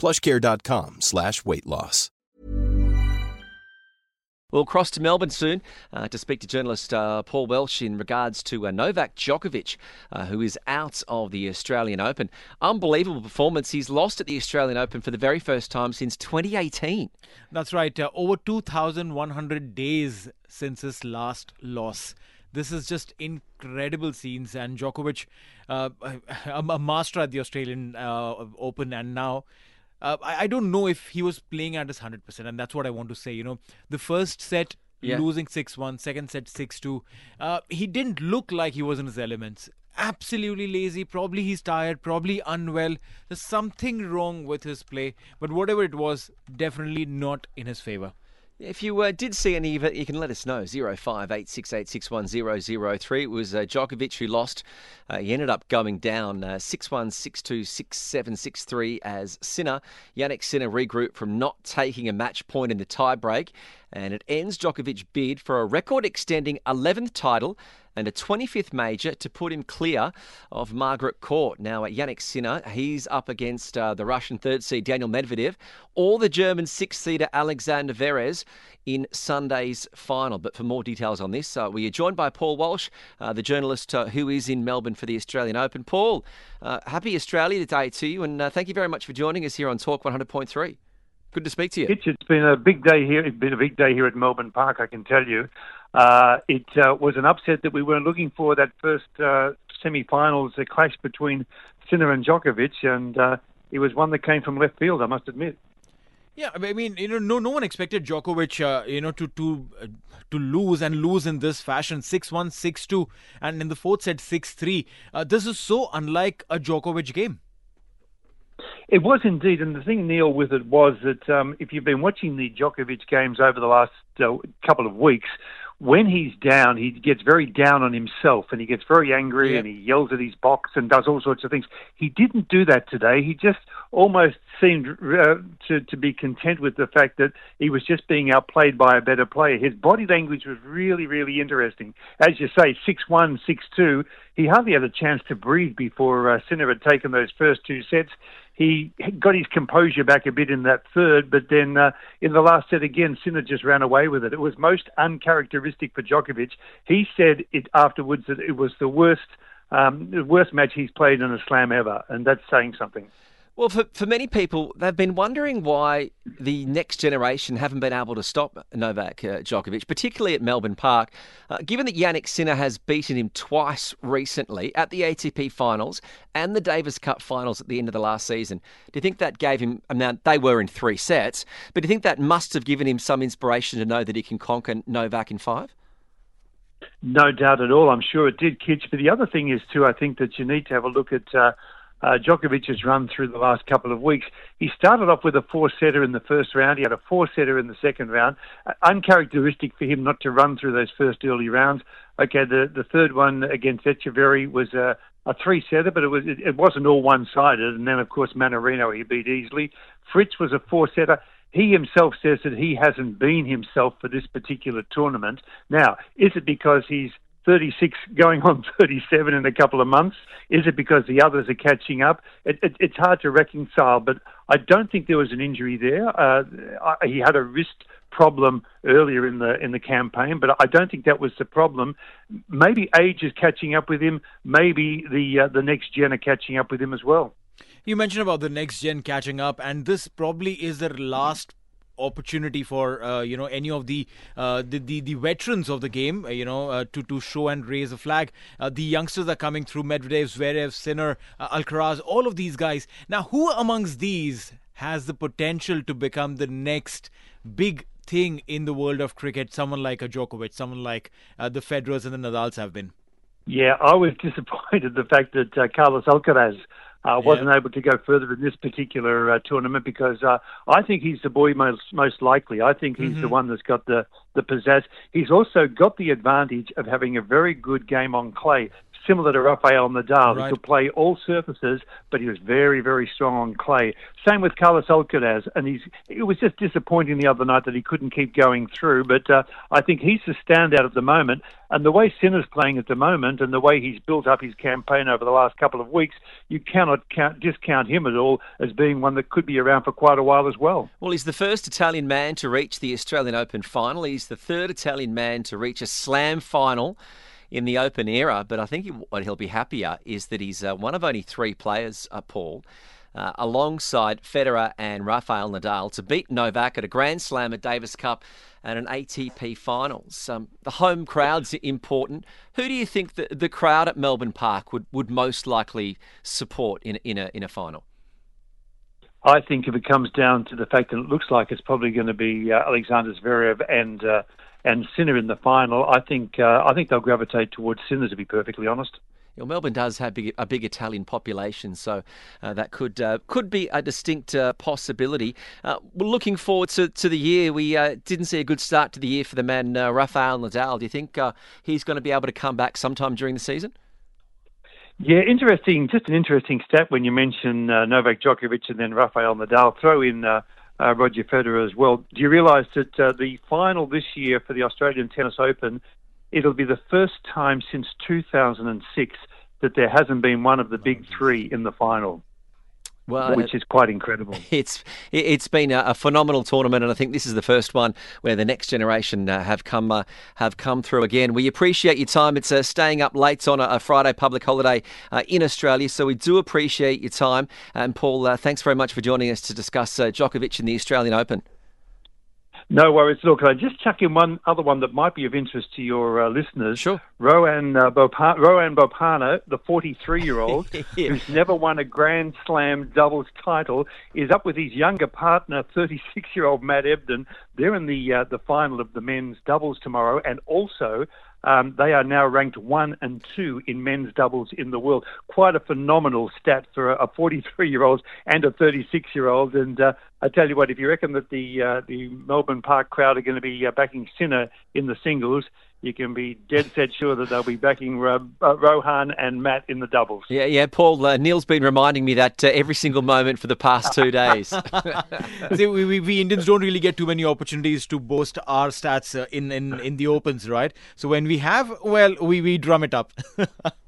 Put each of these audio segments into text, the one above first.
plushcare.com slash weight loss. We'll cross to Melbourne soon uh, to speak to journalist uh, Paul Walsh in regards to uh, Novak Djokovic, uh, who is out of the Australian Open. Unbelievable performance. He's lost at the Australian Open for the very first time since 2018. That's right. Uh, over 2,100 days since his last loss. This is just incredible scenes. And Djokovic, uh, a master at the Australian Open, and now uh, I, I, don't know if he was playing at his 100%, and that's what I want to say. You know, the first set, yeah. losing 6 1, second set, 6 2, uh, he didn't look like he was in his elements. Absolutely lazy. Probably he's tired, probably unwell. There's something wrong with his play, but whatever it was, definitely not in his favor. If you uh, did see any of it, you can let us know. 0586861003. It was uh, Djokovic who lost. Uh, he ended up going down uh, 6-1, 6-2, 6-7, 6-3 as Sinner. Jannik Sinner regrouped from not taking a match point in the tiebreak. And it ends Djokovic's bid for a record extending 11th title and a 25th major to put him clear of Margaret Court. Now, at Jannik Sinner, he's up against uh, the Russian third seed Daniel Medvedev or the German sixth seeder Alexander Zverev in Sunday's final. But for more details on this, uh, we are joined by Paul Walsh, uh, the journalist uh, who is in Melbourne for the Australian Open. Paul, uh, happy Australia Day to you, and uh, thank you very much for joining us here on Talk 100.3. Good to speak to you. It's, it's been a big day here. It's been a big day here at Melbourne Park, I can tell you. Uh, it uh, was an upset that we weren't looking for. That first uh, semi-finals, a clash between Sinner and Djokovic, and uh, it was one that came from left field. I must admit. Yeah, I mean, you know, no, no one expected Djokovic, uh, you know, to to uh, to lose and lose in this fashion, 6-1, 6-2, and in the fourth set, 6-3. Uh, this is so unlike a Djokovic game. It was indeed, and the thing, Neil, with it was that um, if you've been watching the Djokovic games over the last uh, couple of weeks, when he's down, he gets very down on himself and he gets very angry yeah. and he yells at his box and does all sorts of things. He didn't do that today. He just almost seemed uh, to, to be content with the fact that he was just being outplayed by a better player. His body language was really, really interesting. As you say, 6 1, 6 2, he hardly had a chance to breathe before uh, Sinner had taken those first two sets he got his composure back a bit in that third, but then uh, in the last set again, Sinner just ran away with it. It was most uncharacteristic for Djokovic. He said it afterwards that it was the worst, um, the worst match he's played in a slam ever, and that's saying something. Well, for, for many people, they've been wondering why the next generation haven't been able to stop Novak uh, Djokovic, particularly at Melbourne Park. Uh, given that Jannik Sinner has beaten him twice recently at the ATP finals and the Davis Cup finals at the end of the last season, do you think that gave him, mean, they were in three sets, but do you think that must have given him some inspiration to know that he can conquer Novak in five? No doubt at all. I'm sure it did, Kitch. But the other thing is, too, I think that you need to have a look at. Uh, uh, Djokovic has run through the last couple of weeks. He started off with a four setter in the first round. He had a four setter in the second round. Uh, uncharacteristic for him not to run through those first early rounds. Okay, the, the third one against Etcheverry was a, a three setter, but it, was, it, it wasn't all one sided. And then, of course, Mannarino he beat easily. Fritz was a four setter he himself says that he hasn't been himself for this particular tournament. Now, is it because he's 36 going on 37 in a couple of months? Is it because the others are catching up? It, it, it's hard to reconcile, but I don't think there was an injury there. Uh, I, he had a wrist problem earlier in the in the campaign, but I don't think that was the problem. Maybe age is catching up with him. Maybe the uh, the next gen are catching up with him as well. You mentioned about the next gen catching up, and this probably is their last opportunity for uh, you know any of the, uh, the, the the veterans of the game, uh, you know, uh, to to show and raise a flag. Uh, the youngsters are coming through: Medvedev, Zverev, Sinner, uh, Alcaraz, all of these guys. Now, who amongst these has the potential to become the next big thing in the world of cricket? Someone like a Djokovic, someone like the Federers and the Nadals have been. Yeah, I was disappointed the fact that Carlos Alcaraz uh, wasn't yeah. able to go further in this particular uh, tournament because uh, I think he's the boy most most likely. I think he's mm-hmm. the one that's got the the pizzazz. He's also got the advantage of having a very good game on clay similar to Rafael Nadal. Right. He could play all surfaces, but he was very, very strong on clay. Same with Carlos Alcaraz, and he's it was just disappointing the other night that he couldn't keep going through. But uh, I think he's the standout at the moment, and the way Sinner's playing at the moment, and the way he's built up his campaign over the last couple of weeks, you cannot count, discount him at all as being one that could be around for quite a while as well. Well, he's the first Italian man to reach the Australian Open final. He's the third Italian man to reach a Slam final in the Open era. But I think what he'll be happier is that he's uh, one of only three players, uh, Paul. Uh, alongside Federer and Rafael Nadal to beat Novak at a Grand Slam, at Davis Cup, and an ATP Finals. Um, the home crowd's important. Who do you think the, the crowd at Melbourne Park would, would most likely support in, in, a, in a final? I think if it comes down to the fact that it looks like it's probably going to be uh, Alexander Zverev and uh, and Sinner in the final, I think uh, I think they'll gravitate towards Sinner to be perfectly honest. Well, Melbourne does have big, a big Italian population, so uh, that could uh, could be a distinct uh, possibility. Uh, we're looking forward to, to the year. We uh, didn't see a good start to the year for the man uh, Rafael Nadal. Do you think he's going to be able to come back sometime during the season? Yeah, interesting. Just an interesting stat when you mention Novak Djokovic and then Rafael Nadal. Throw in uh, Roger Federer as well. Do you realise that uh, the final this year for the Australian Tennis Open, it'll be the first time since 2006 that there hasn't been one of the big three in the final well, which is quite incredible. It's it's been a, phenomenal tournament, and I think this is the first one where the next generation uh, have come uh, have come through again. We appreciate your time. It's uh, staying up late on a, a Friday public holiday uh, in Australia, so we do appreciate your time. And Paul, uh, thanks very much for joining us to discuss uh, Djokovic in the Australian Open. No worries. Look, I just chuck in one other one that might be of interest to your uh, listeners. Sure. Rohan uh, Bopa- Rohan Bopanna, the 43-year-old yeah. who's never won a Grand Slam doubles title, is up with his younger partner, 36-year-old Matt Ebden. They're in the uh, the final of the men's doubles tomorrow, and also um, they are now ranked one and two in men's doubles in the world. Quite a phenomenal stat for a 43 year old and a 36 year old. And uh, I tell you what, if you reckon that the uh, the Melbourne Park crowd are going to be uh, backing Sinner in the singles, you can be dead set sure that they'll be backing uh, uh, Rohan and Matt in the doubles. Yeah, yeah, Paul. Uh, Neil's been reminding me that uh, every single moment for the past two days. See, we, we, we, Indians don't really get too many opportunities to boast our stats uh, in, in, in the opens, right? So when we have, well, we, we drum it up.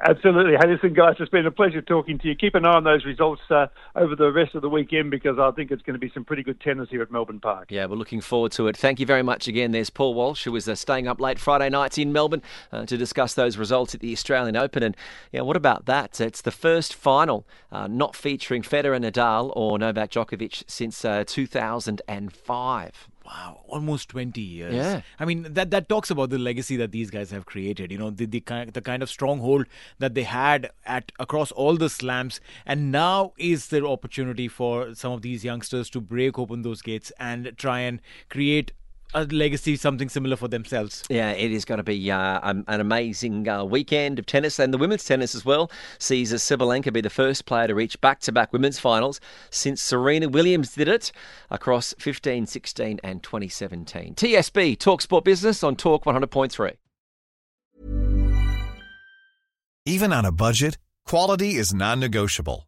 Absolutely. Hey, listen, guys, it's been a pleasure talking to you. Keep an eye on those results uh, over the rest of the weekend because I think it's going to be some pretty good tennis here at Melbourne Park. Yeah, we're looking forward to it. Thank you very much again. There's Paul Walsh, who is uh, staying up late Friday nights in Melbourne uh, to discuss those results at the Australian Open. And yeah, what about that? It's the first final uh, not featuring Federer, Nadal, or Novak Djokovic since uh, 2005. Wow, almost 20 years. Yeah. I mean, that that talks about the legacy that these guys have created, you know, the the kind, the kind of stronghold that they had at across all the slams and now is the opportunity for some of these youngsters to break open those gates and try and create a legacy, something similar for themselves. Yeah, it is going to be uh, an amazing uh, weekend of tennis and the women's tennis as well. Sees Sabalenka be the first player to reach back to back women's finals since Serena Williams did it across 15, 16, and 2017. TSB, Talk Sport Business on Talk 100.3. Even on a budget, quality is non negotiable.